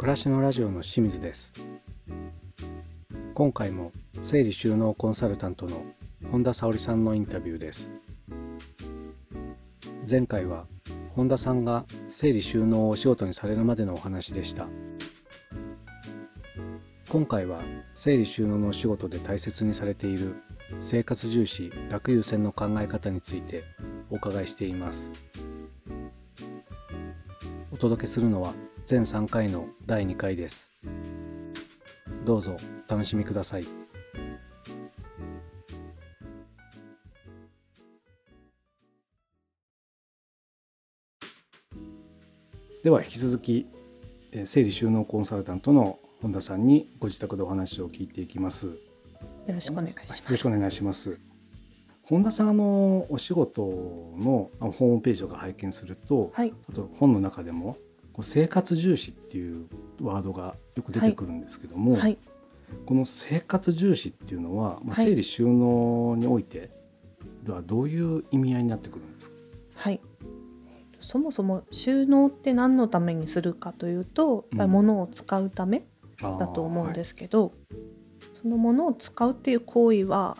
暮らしのラジオの清水です。今回も整理収納コンサルタントの本田沙織さんのインタビューです。前回は本田さんが整理収納をお仕事にされるまでのお話でした。今回は整理収納のお仕事で大切にされている生活重視楽優先の考え方についてお伺いしています。お届けするのは全3回の第2回です。どうぞお楽しみください。では引き続き整理収納コンサルタントの本田さんにご自宅でお話を聞いていきます。よろしくお願いします。よろしくお願いします。本田さんあのお仕事のホームページとか拝見すると、はい、あと本の中でも生活重視っていうワードがよく出てくるんですけども、はい、この生活重視っていうのは、まあ、整理収納においてではどういう意味合いになってくるんですか？はい。そもそも収納って何のためにするかというと、うん、物を使うためだと思うんですけど、はい、そのものを使うっていう行為は、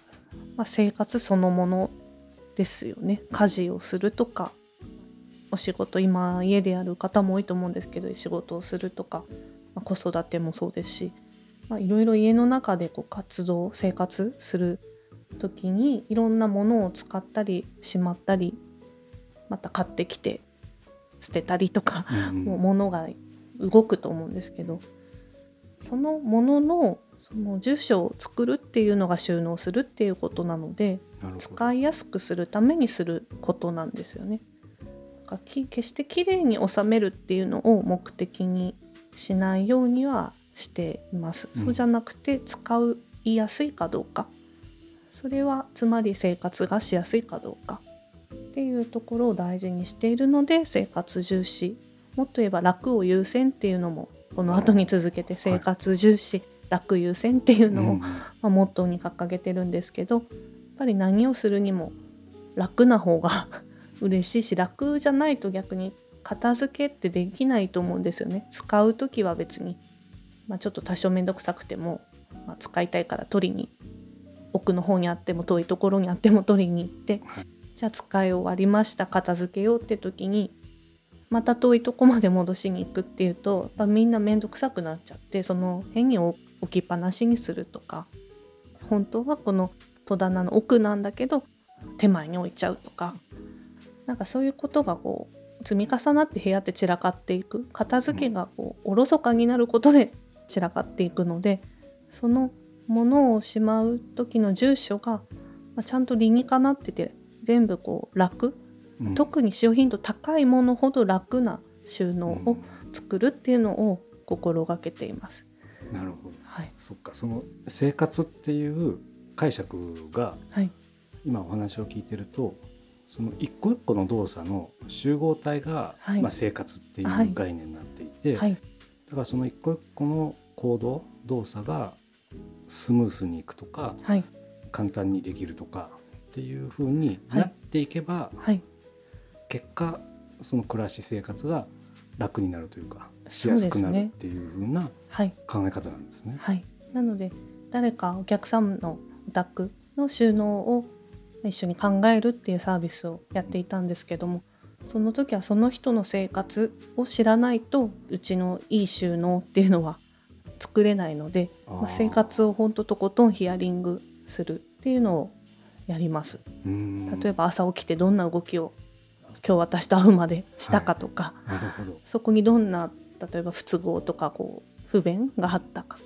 まあ、生活そのものですよね。家事をするとかお仕事今家でやる方も多いと思うんですけど仕事をするとか、まあ、子育てもそうですしいろいろ家の中でこう活動生活する時にいろんなものを使ったりしまったりまた買ってきて捨てたりとか、うん、もう物が動くと思うんですけどそのもののその住所を作るっていうのが収納するっていうことなので使いやすくするためにすることなんですよね。決してきれいに収めるっていうのを目的にしないようにはしています。うん、そうじゃなくて使いやすいかどうか。それはつまり生活がしやすいかどうか。っていうところを大事にしているので生活重視。もっと言えば楽を優先っていうのもこの後に続けて生活重視、はい、楽優先っていうのを、まあ、モットーに掲げてるんですけどやっぱり何をするにも楽な方が嬉しいし楽じゃないと逆に片付けってできないと思うんですよね。使う時は別に、まあ、ちょっと多少面倒くさくても、まあ、使いたいから取りに奥の方にあっても遠いところにあっても取りに行って、じゃあ使い終わりました片付けようって時にまた遠いとこまで戻しに行くっていうとやっぱみんな面倒くさくなっちゃってその辺に置きっぱなしにするとか本当はこの戸棚の奥なんだけど手前に置いちゃうとかなんかそういうことがこう積み重なって部屋って散らかっていく。片付けがこうおろそかになることで 散らかっていくのでそのものをしまう時の住所が、まあ、ちゃんと理にかなってて全部こう楽、うん、特に使用頻度高いものほど楽な収納を作るっていうのを心がけています。なるほど、はい、そっか。その生活っていう解釈が、はい、今お話を聞いてるとその一個一個の動作の集合体が、はい、まあ、生活っていう概念になっていて、はい、だからその一個一個の行動動作がスムースにいくとか、はい、簡単にできるとかっていうふうになっていけば、結果その暮らし生活が楽になるというかしやすくなるっていうふうな考え方なんですね。はい、なので誰かお客さんのお宅の収納を一緒に考えるっていうサービスをやっていたんですけどもその時はその人の生活を知らないとうちのいい収納っていうのは作れないのでまあ、生活を本当とことんヒアリングするっていうのをやります。例えば朝起きてどんな動きを今日私と会うまでしたかとか、はい、そこにどんな例えば不都合とかこう不便があったか。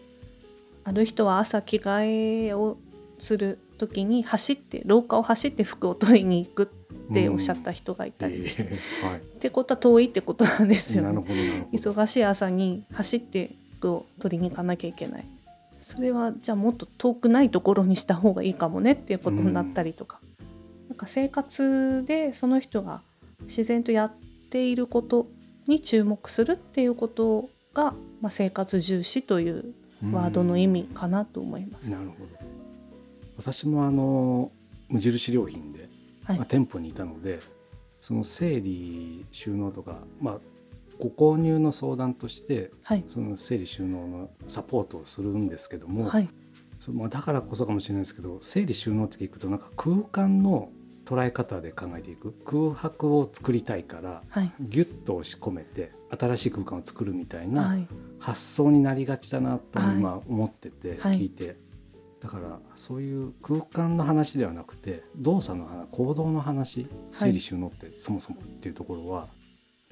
ある人は朝着替えをする時に走って廊下を走って服を取りに行くっておっしゃった人がいたりして、うん。えーはい、ってことは遠いってことなんですよ。ね。忙しい朝に走って服を取りに行かなきゃいけない。それはじゃあもっと遠くないところにした方がいいかもねっていうことになったりとか、うん、なんか生活でその人が自然とやっていることに注目するっていうことが、まあ、生活重視というワードの意味かなと思います。なるほど私もあの無印良品で、はい、まあ、店舗にいたのでその整理収納とか、まあ、ご購入の相談として、はい、その整理収納のサポートをするんですけども、はい、そのだからこそかもしれないですけど整理収納って聞くとなんか空間の捉え方で考えていく。空白を作りたいから、はい、ギュッと押し込めて新しい空間を作るみたいな発想になりがちだなと今思ってて聞いて、だからそういう空間の話ではなくて動作の話行動の話整理収納ってそもそもっていうところは、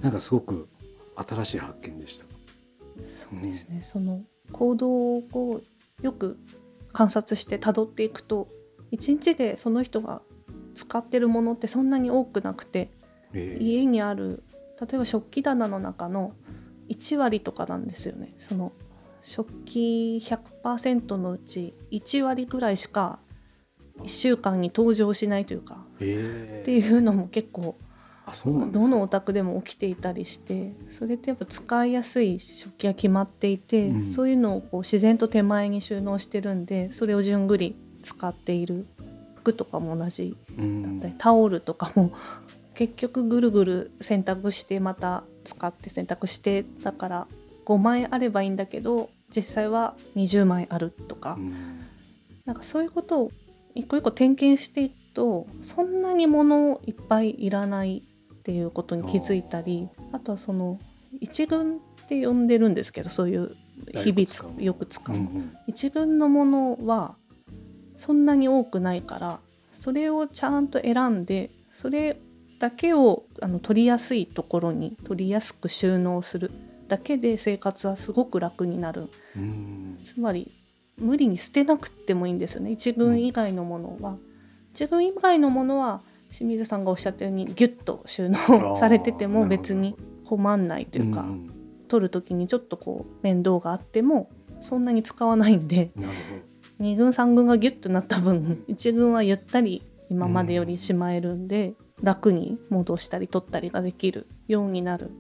なんかすごく新しい発見でした。そうですね、うん、その行動をよく観察して辿っていくと一日でその人が使ってるものってそんなに多くなくて、えー、家にある例えば食器棚の中の1割とかなんですよね。その食器100%のうち1割ぐらいしか1週間に登場しないというか、えー、っていうのも結構どのお宅でも起きていたりしてそれってやっぱ使いやすい食器が決まっていて、うん、そういうのをこう自然と手前に収納してるんでそれを順繰り使っている服とかも同じ。だったり、タオルとかも結局ぐるぐる洗濯してまた使って洗濯してだから5枚あればいいんだけど実際は20枚あるとか、うなんかそういうことを一個一個点検していくとそんなに物いっぱいいらないっていうことに気づいたりあとはその一軍って呼んでるんですけどそういう日々よく使う、うんうん、一軍のものはそんなに多くないからそれをちゃんと選んでそれだけをあの取りやすいところに取りやすく収納するだけで生活はすごく楽になる。つまり無理に捨てなくてもいいんですよね。一文以外のものは、うん、一文以外のものは清水さんがおっしゃったようにギュッと収納されてても別に困んないというか、うん、取る時にちょっとこう面倒があってもそんなに使わないんで2軍3軍がギュッとなった分 1軍はゆったり今までよりしまえるんで、うん、楽に戻したり取ったりができるようになる。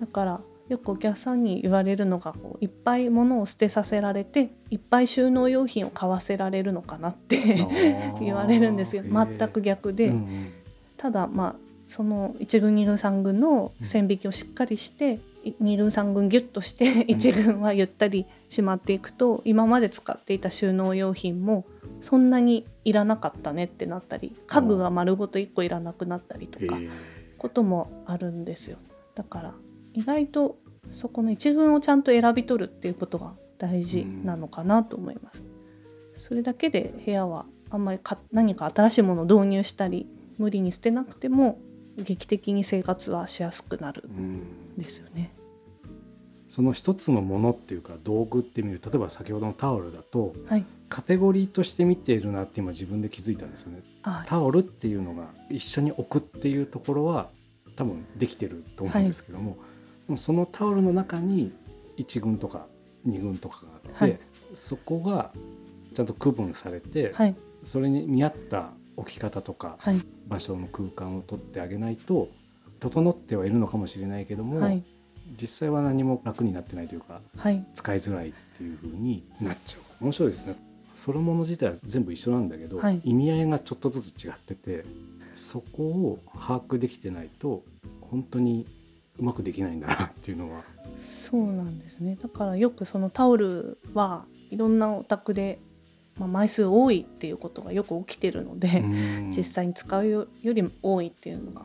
だからよくお客さんに言われるのがこういっぱい物を捨てさせられていっぱい収納用品を買わせられるのかなって言われるんですよ。全く逆で、うんうん、ただまあその1軍2軍3軍の線引きをしっかりして、2軍3軍ギュッとして1軍はゆったりしまっていくと今まで使っていた収納用品もそんなにいらなかったねってなったり家具が丸ごと1個いらなくなったりとかこともあるんですよ。だから意外とそこの1軍をちゃんと選び取るっていうことが大事なのかなと思います。それだけで部屋はあんまりか何か新しいものを導入したり無理に捨てなくても劇的に生活はしやすくなるんですよね。その一つのものっていうか道具って見る例えば先ほどのタオルだと、はい、カテゴリーとして見ているなって今自分で気づいたんですよね。タオルっていうのが一緒に置くっていうところは多分できてると思うんですけども、はい、そのタオルの中に1軍とか2軍とかがあって、はい、そこがちゃんと区分されて、それに見合った置き方とか、場所の空間を取ってあげないと整ってはいるのかもしれないけども、はい、実際は何も楽になってないというか、はい、使いづらいっていう風になっちゃう。面白いですね。そのもの自体は全部一緒なんだけど、はい、意味合いがちょっとずつ違っててそこを把握できてないと本当にうまくできないんだなっていうのは。そうなんですね。だからよくそのタオルはいろんなお宅で、まあ、枚数多いっていうことがよく起きてるので実際に使うよりも多いっていうのが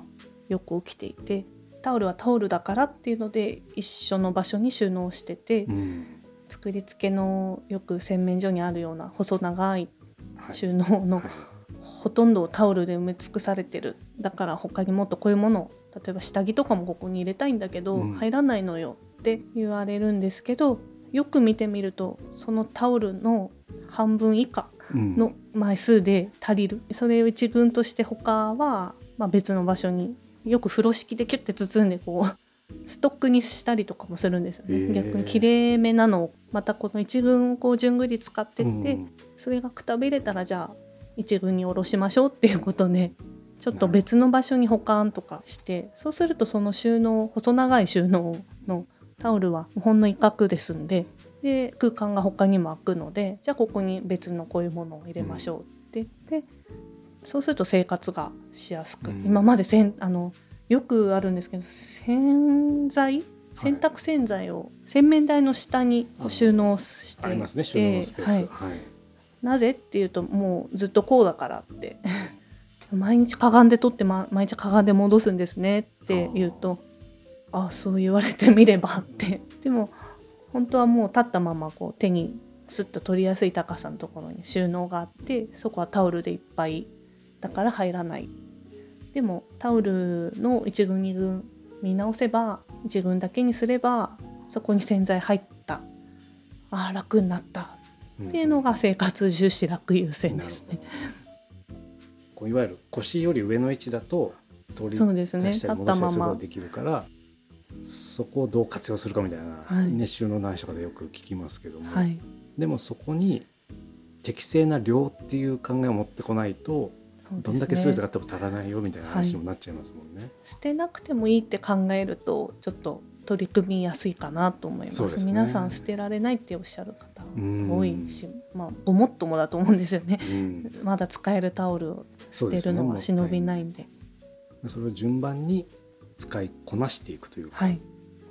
よく起きていてタオルはタオルだからっていうので一緒の場所に収納してて、うん、作り付けのよく洗面所にあるような細長い。収納の、はい、ほとんどをタオルで埋め尽くされてる。だから他にもっとこういうものを例えば下着とかもここに入れたいんだけど、うん、入らないのよって言われるんですけどよく見てみるとそのタオルの半分以下の枚数で足りる、うん、それを一文として他はま別の場所によく風呂敷でキュッて包んでこうストックにしたりとかもするんですよね、逆にきれいめなのをまたこの一文をこう順繰り使ってって、うん、それがくたびれたらじゃあ一軍に下ろしましょうっていうことでちょっと別の場所に保管とかしてそうするとその収納細長い収納のタオルはほんの一角ですんでで空間が他にも空くのでじゃあここに別のこういうものを入れましょうって言ってそうすると生活がしやすく、うん、今までせんあのよくあるんですけど洗剤？洗濯洗剤を洗面台の下に収納して、ありますね収納スペース、はい、はい、なぜっていうともうずっとこうだからって。毎日かがんで取って、ま、毎日かがんで戻すんですねって言うとああそう言われてみればって。でも本当はもう立ったままこう手にスッと取りやすい高さのところに収納があってそこはタオルでいっぱいだから入らない。でもタオルの1軍2軍見直せば1軍だけにすればそこに洗剤入った。ああ楽になったっていうのが生活重視楽優先ですね。こういわゆる腰より上の位置だと取り出したり戻したりすることができるから、そこをどう活用するかみたいな、はい、ね、収納の話とかでよく聞きますけども、はい、でもそこに適正な量っていう考えを持ってこないと、ね、どんだけスペースがあっても足らないよみたいな話にもなっちゃいますもんね、はい、捨てなくてもいいって考えるとちょっと取り組みやすいかなと思います、ね、皆さん捨てられないっておっしゃる方多いし、まあ、ごもっともだと思うんですよね、まだ使えるタオルを捨てるのは忍びないんで。それを順番に使いこなしていくというか、はい、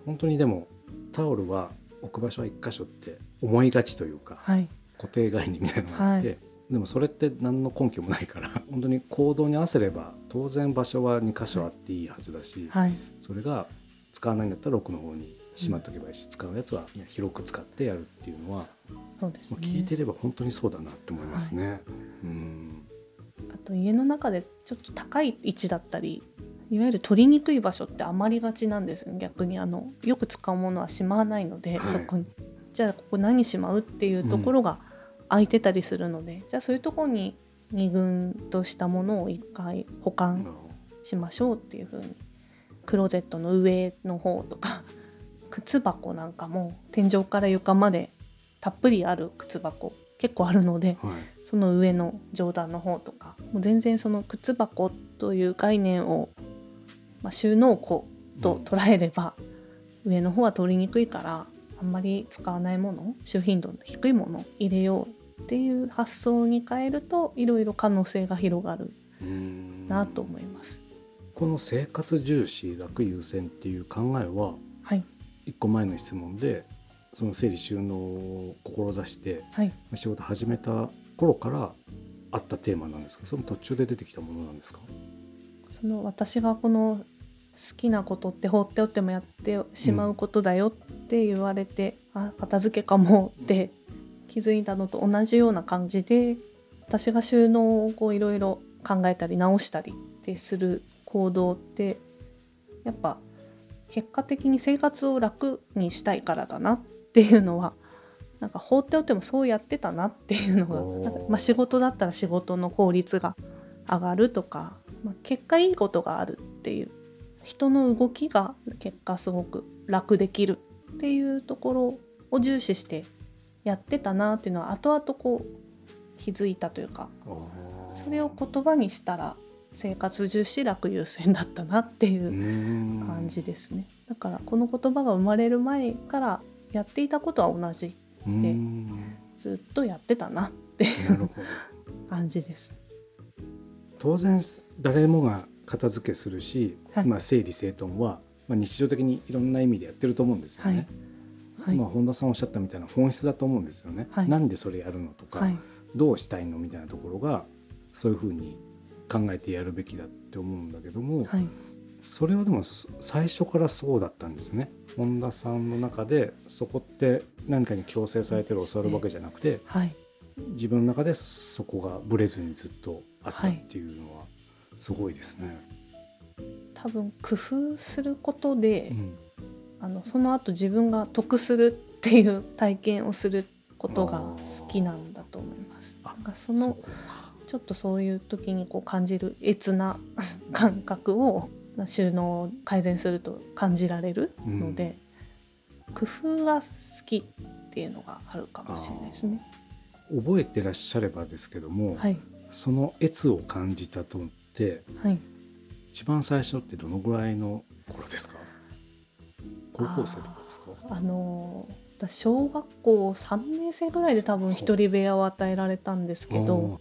本当にでもタオルは置く場所は一箇所って思いがちというか、はい、固定概念みたいなのがあって、はい、でもそれって何の根拠もないから本当に行動に合わせれば当然場所は2箇所あっていいはずだし、はい、それが使わないんだったら奥の方にしまっとけばいいし、うん、使うやつは広く使ってやるっていうのはそうです、ね、聞いてれば本当にそうだなって思いますね。うん。あと家の中でちょっと高い位置だったりいわゆる取りにくい場所って余りがちなんですよ逆にあのよく使うものはしまわないので、はい、そこに。じゃあここ何しまうっていうところが空いてたりするので、うん、じゃあそういうところに2軍としたものを1回保管しましょうっていう風にクローゼットの上の方とか靴箱なんかも天井から床までたっぷりある靴箱結構あるので、はい、その上の上段の方とかもう全然その靴箱という概念をまあ、収納庫と捉えれば、上の方は取りにくいからあんまり使わないもの周頻度の低いもの入れようっていう発想に変えるといろいろ可能性が広がるなと思います。この生活重視楽優先っていう考えは、はい、1個前の質問でその整理収納を志して、はい、仕事始めた頃からあったテーマなんですか？その途中で出てきたものなんですか？その私がこの好きなことって放っておってもやってしまうことだよって言われて、うん、あ片付けかもって気づいたのと同じような感じで私が収納をいろいろ考えたり直したりってする行動ってやっぱ結果的に生活を楽にしたいからだなっていうのはなんか放っておってもそうやってたなっていうのがまあ、仕事だったら仕事の効率が上がるとか、まあ、結果いいことがあるっていう人の動きが結果すごく楽できるっていうところを重視してやってたなっていうのは後々こう気づいたというかそれを言葉にしたら生活重視楽優先だったなっていう感じですね。だからこの言葉が生まれる前からやっていたことは同じでずっとやってたなっていう感じです。当然誰もが片付けするし、はい、まあ、整理整頓は、まあ、日常的にいろんな意味でやってると思うんですよね。はい、まあ、本田さんおっしゃったみたいな本質だと思うんですよね。はい、なんでそれやるのとか、どうしたいのみたいなところがそういうふうに考えてやるべきだって思うんだけども、それはでも最初からそうだったんですね。本田さんの中でそこって何かに強制されてる教わるわけじゃなくて、自分の中でそこがぶれずにずっとあったっていうのはすごいですね。多分工夫することで、うん、あのその後自分が得するっていう体験をすることが好きなんだと思います。なんかそのちょっとそういう時にこう感じる越な 感覚を収納を改善すると感じられるので、うん、工夫が好きっていうのがあるかもしれないですね。覚えてらっしゃればですけども、はい、その越を感じたと、はい、一番最初ってどのぐらいの頃ですか？高校生とかですか？あの小学校3年生ぐらいで多分一人部屋を与えられたんですけど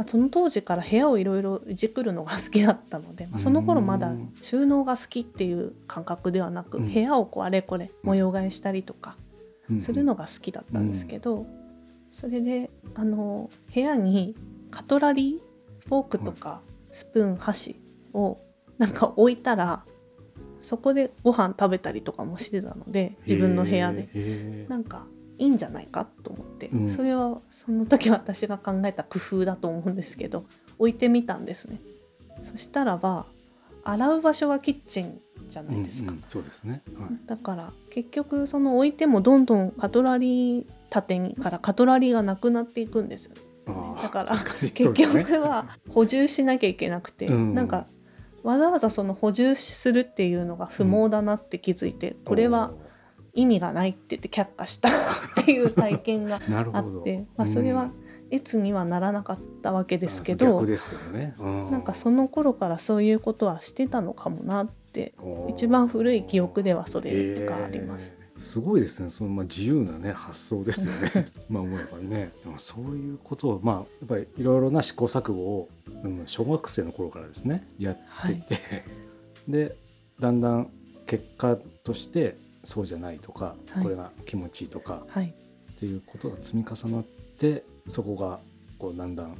まあ、その当時から部屋をいろいろいじくるのが好きだったので、まあ、その頃まだ収納が好きっていう感覚ではなく、うん、部屋をこうあれこれ模様替えしたりとかするのが好きだったんですけど、それであの部屋にカトラリーフォークとかスプーン箸をなんか置いたらそこでご飯食べたりとかもしてたので自分の部屋で。なんかいいんじゃないかと思って、うん、それはその時私が考えた工夫だと思うんですけど置いてみたんですね。そしたらば洗う場所はキッチンじゃないですか、うんうん、そうですね、はい、だから結局その置いてもどんどんカトラリー縦にからカトラリーがなくなっていくんですよ、ね、だから 結局は補充しなきゃいけなくて、ね、なんかわざわざその補充するっていうのが不毛だなって気づいて、これは意味がないって言って却下した っていう体験が あってまあ、それは越にはならなかったわけですけどですけど、ね、なんかその頃からそういうことはしてたのかもなって一番古い記憶ではそれがあります。すごいですね。そのまあ自由なね発想ですよね。まあ思えばね。でもそういうことをまあやっぱりいろいろな試行錯誤を、うん、小学生の頃からですねやってて、はい、でだんだん結果としてそうじゃないとか、はい、これが気持ちいいとか、はい、っていうことが積み重なってそこがこうだんだん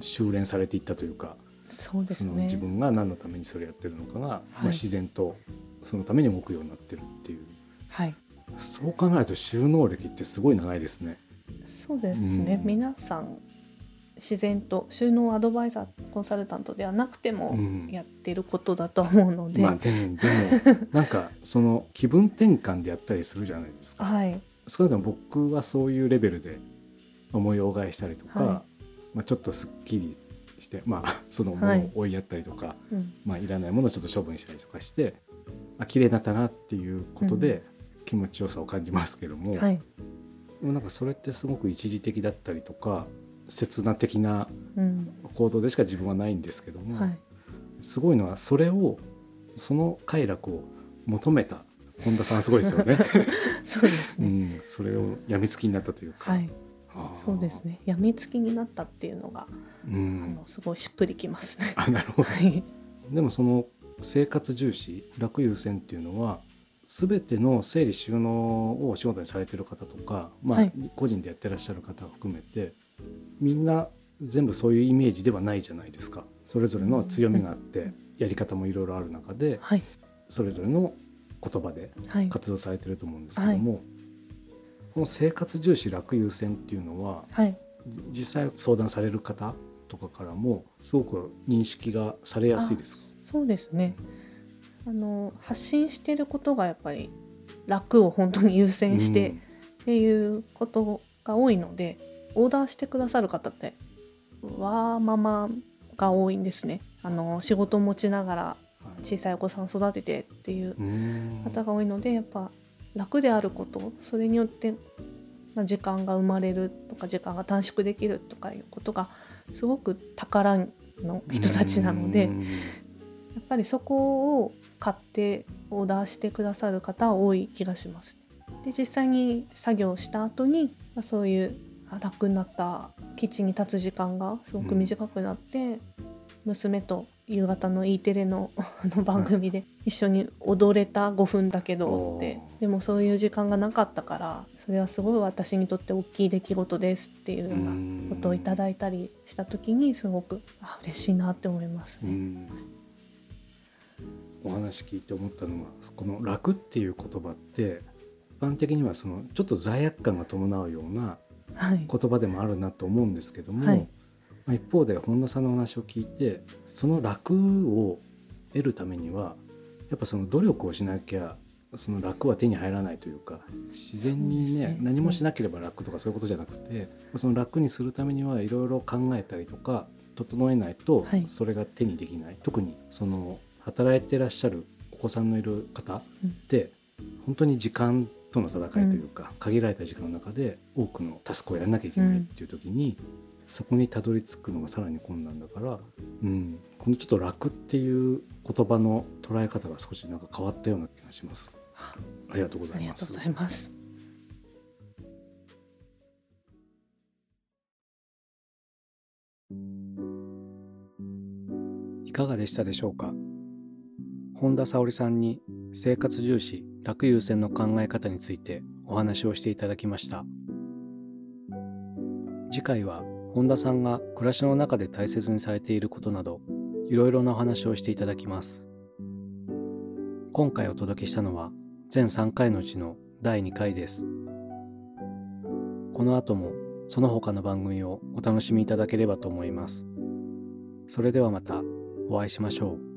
修練されていったというかそうです、ね、の自分が何のためにそれやってるのかが、まあ、自然とそのために動くようになってるっていう、はい、そう考えると収納歴ってすごい長いですね。そうですね、うん、皆さん自然と収納アドバイザーコンサルタントではなくてもやってることだと思うので、うん、まあでもでも なんかその気分転換でやったりするじゃないですか。はい、少なくとも僕はそういうレベルで模様替えしたりとか、はい、まあ、ちょっとすっきりしてまあ その物を追いやったりとか、はいうん、まあ、いらないものをちょっと処分したりとかしてあ綺麗になったなっていうことで気持ちよさを感じますけども、はい、でもなんかそれってすごく一時的だったりとか刹那的な行動でしか自分はないんですけども、うんはい、すごいのはそれをその快楽を求めた本田さんすごいですよね。そうですね、うん、それをやみつきになったというか。はい、そうですね。やみつきになったっていうのが、うん、あのすごいしっくりきますね。あ、なるほど。でもその生活重視、楽優先っていうのは。全ての整理収納をお仕事にされてる方とか、まあ、はい、個人でやってらっしゃる方を含めてみんな全部そういうイメージではないじゃないですか。それぞれの強みがあってやり方もいろいろある中で、はい、それぞれの言葉で活動されてると思うんですけども、はい、この生活重視楽優先っていうのは、はい、実際相談される方とかからもすごく認識がされやすいですか？そうですね。あの発信してることがやっぱり楽を本当に優先してっていうことが多いので、オーダーしてくださる方ってわーママが多いんですね。あの仕事を持ちながら小さいお子さんを育ててっていう方が多いのでやっぱ楽であることそれによって、まあ、時間が生まれるとか時間が短縮できるとかいうことがすごく宝の人たちなのでやっぱりそこを買ってオーダーしてくださる方多い気がします。で実際に作業した後に、まあ、そういう楽になったキッチンに立つ時間がすごく短くなって、うん、娘と夕方の E テレの の番組で一緒に踊れた5分だけどって、でもそういう時間がなかったからそれはすごい私にとって大きい出来事ですっていうようなことをいただいたりした時にすごくあ嬉しいなって思いますね。お話聞いて思ったのはこの「楽」っていう言葉って一般的にはそのちょっと罪悪感が伴うような言葉でもあるなと思うんですけども、はい、まあ、一方で本田さんの話を聞いてその楽を得るためにはやっぱその努力をしなきゃその楽は手に入らないというか自然にね、ね、何もしなければ楽とかそういうことじゃなくて、その楽にするためにはいろいろ考えたりとか整えないとそれが手にできない、はい、特にその働いてらっしゃるお子さんのいる方って本当に時間との戦いというか、限られた時間の中で多くのタスクをやらなきゃいけないっていう時に、そこにたどり着くのがさらに困難だから、うん、このちょっと楽っていう言葉の捉え方が少しなんか変わったような気がします。ありがとうございます。ありがとうございます。いかがでしたでしょうか？本田沙織さんに生活重視楽優先の考え方についてお話をしていただきました。次回は本田さんが暮らしの中で大切にされていることなどいろいろなお話をしていただきます。今回お届けしたのは全3回のうちの第2回です。この後もその他の番組をお楽しみいただければと思います。それではまたお会いしましょう。